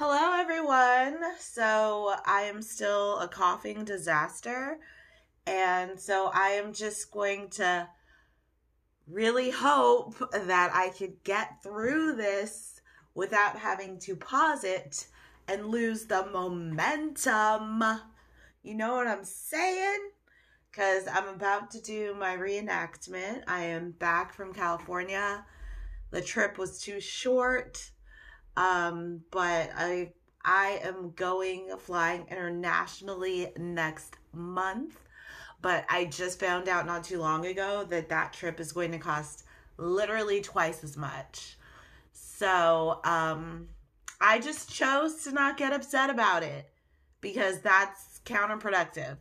Hello, everyone. So, I am still a coughing disaster. And so, I am just going to really hope that I could get through this without having to pause it and lose the momentum. You know what I'm saying? Because I'm about to do my reenactment. I am back from California. The trip was too short, um, but I I am going flying internationally next month. But I just found out not too long ago that that trip is going to cost literally twice as much. So um, I just chose to not get upset about it because that's counterproductive.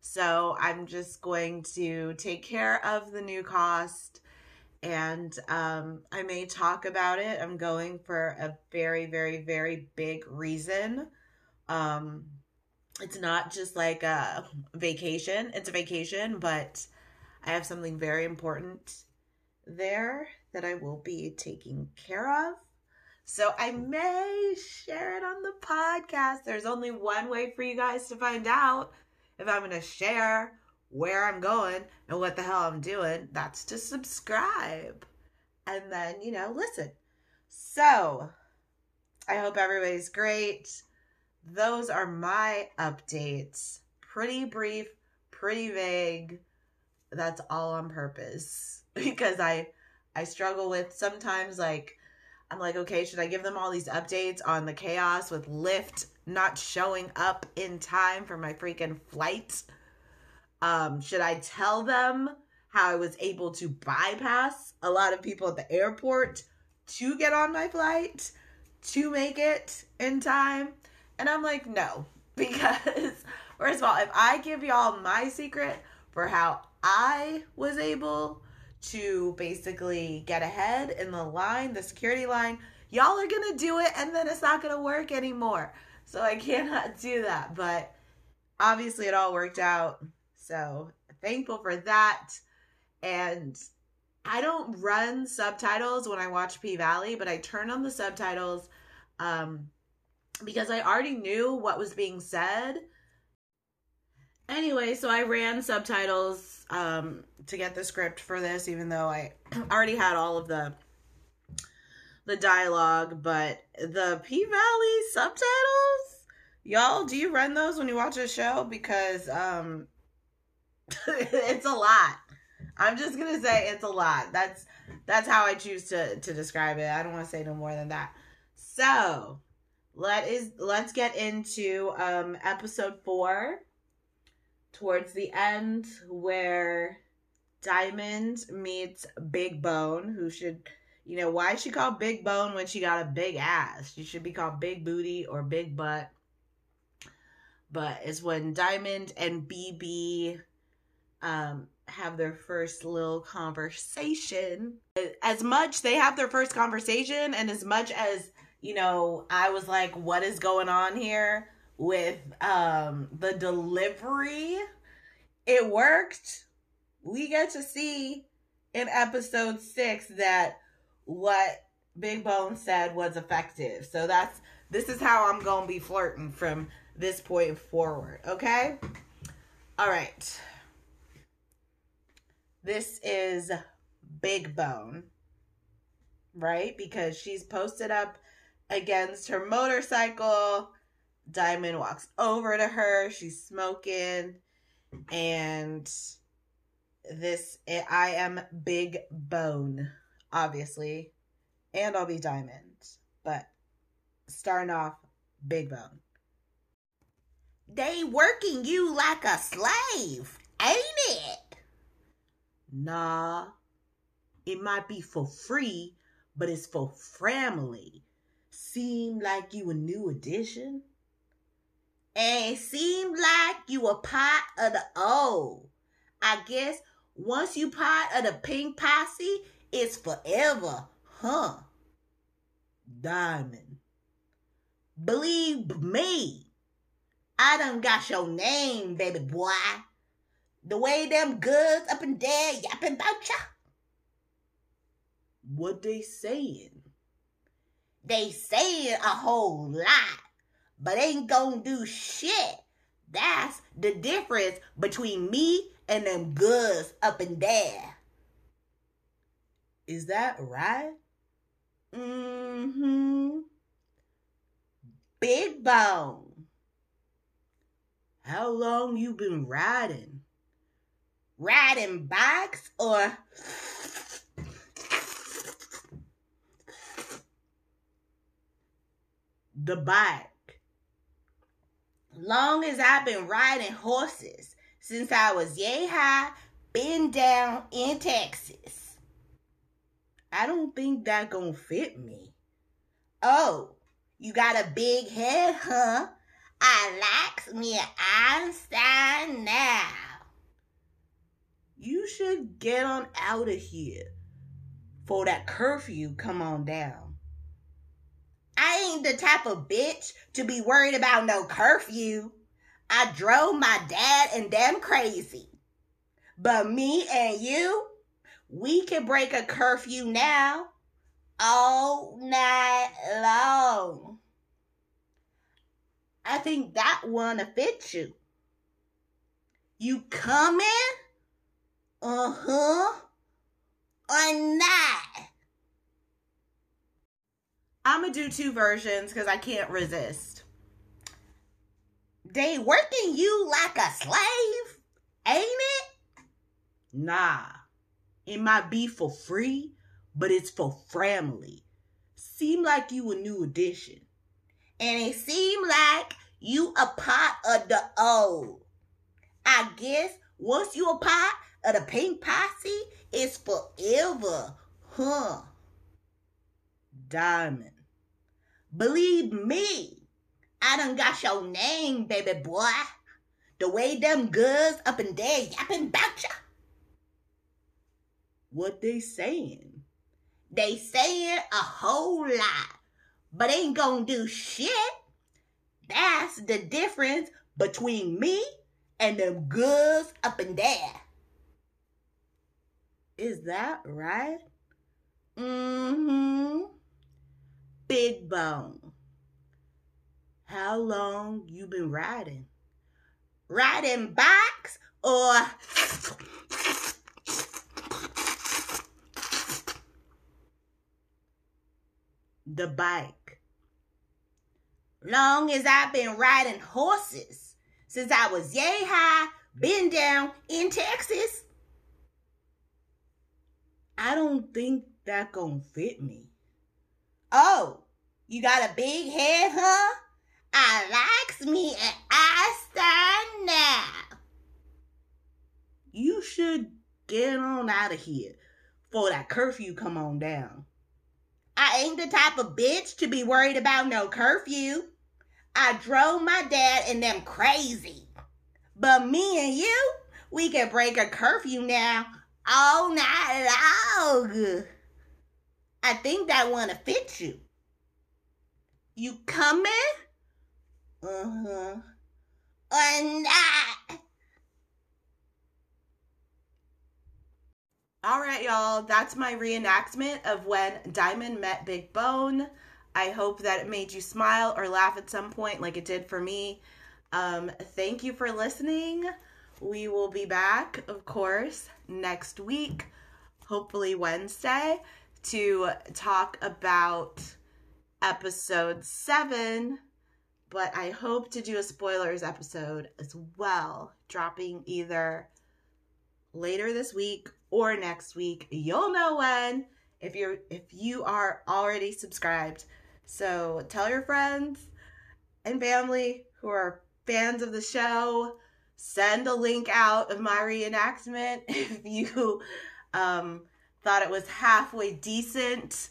So I'm just going to take care of the new cost and um, I may talk about it. I'm going for a very, very, very big reason. Um, it's not just like a vacation, it's a vacation, but I have something very important there that I will be taking care of. So I may share it on the podcast. There's only one way for you guys to find out if I'm going to share where I'm going and what the hell I'm doing. That's to subscribe and then, you know, listen. So I hope everybody's great. Those are my updates. Pretty brief, pretty vague. That's all on purpose because I I struggle with sometimes like I'm like, okay, should I give them all these updates on the chaos with Lyft not showing up in time for my freaking flight? Um, should I tell them how I was able to bypass a lot of people at the airport to get on my flight to make it in time? And I'm like, no, because first of all, if I give y'all my secret for how I was able to basically get ahead in the line, the security line, y'all are gonna do it and then it's not gonna work anymore. So I cannot do that. But obviously, it all worked out. So thankful for that. And I don't run subtitles when I watch P Valley, but I turn on the subtitles um, because I already knew what was being said. Anyway, so I ran subtitles um, to get the script for this, even though I already had all of the the dialogue. But the P Valley subtitles, y'all, do you run those when you watch a show? Because um, it's a lot. I'm just gonna say it's a lot. That's that's how I choose to to describe it. I don't want to say no more than that. So let is let's get into um episode four towards the end where Diamond meets Big Bone, who should you know why is she called Big Bone when she got a big ass? She should be called Big Booty or Big Butt. But it's when Diamond and BB um have their first little conversation. As much they have their first conversation, and as much as you know, I was like, what is going on here with um the delivery? It worked. We get to see in episode six that what Big Bone said was effective. So that's this is how I'm gonna be flirting from this point forward, okay? All right. This is Big Bone, right? Because she's posted up against her motorcycle. Diamond walks over to her. She's smoking. And this, I am Big Bone, obviously. And I'll be Diamond. But starting off, Big Bone. They working you like a slave, ain't? Nah, it might be for free, but it's for family. Seem like you a new addition? And seem like you a part of the old. I guess once you part of the Pynk posse, it's forever, huh? Diamond. Believe me, I done got your name, baby boy. The way them goods up in there yapping about ya. What they saying? They saying a whole lot, but ain't gonna do shit. That's the difference between me and them goods up in there. Is that right? Mm-hmm. Big Bone. How long you been riding? Riding bikes or the bike? Long as I've been riding horses since I was yay high, been down in Texas. I don't think that gonna fit me. Oh, you got a big head, huh? I likes me an Einstein now. You should get on out of here for that curfew come on down. I ain't the type of bitch to be worried about no curfew. I drove my dad and them crazy. But me and you, we can break a curfew now all night long. I think that one will fit you. You coming? Uh-huh. Or not? I'm gonna do two versions because I can't resist. They working you like a slave, ain't it? Nah. It might be for free, but it's for family. Seem like you a new addition. And it seem like you a part of the old. I guess once you a part of the Pynk posse, is forever, huh? Diamond. Believe me, I done got your name, baby boy. The way them girls up in there yapping about ya. What they saying? They saying a whole lot, but ain't gonna do shit. That's the difference between me and them girls up in there. Is that right? Mm-hmm. Big Bone. How long you been riding? Riding bikes or the bike. Long as I've been riding horses since I was yay high, been down in Texas. I don't think that gonna fit me. Oh, you got a big head, huh? I likes me an Einstein now. You should get on out of here before that curfew come on down. I ain't the type of bitch to be worried about no curfew. I drove my dad and them crazy. But me and you, we can break a curfew now all night long. I think that wanna fit you. You coming? Uh-huh. Or not? All right, y'all. That's my reenactment of when Diamond met Big Bone. I hope that it made you smile or laugh at some point, like it did for me. Um, thank you for listening. We will be back, of course, next week, hopefully Wednesday, to talk about episode seven. But I hope to do a spoilers episode as well, dropping either later this week or next week. You'll know when if you're if you are already subscribed. So tell your friends and family who are fans of the show. Send a link out of my reenactment if you um, thought it was halfway decent.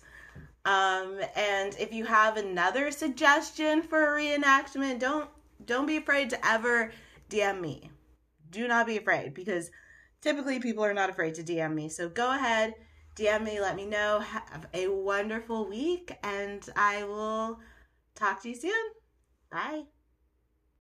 Um, and if you have another suggestion for a reenactment, don't don't be afraid to ever DM me. Do not be afraid because typically people are not afraid to DM me. So go ahead, DM me, let me know. Have a wonderful week, and I will talk to you soon. Bye.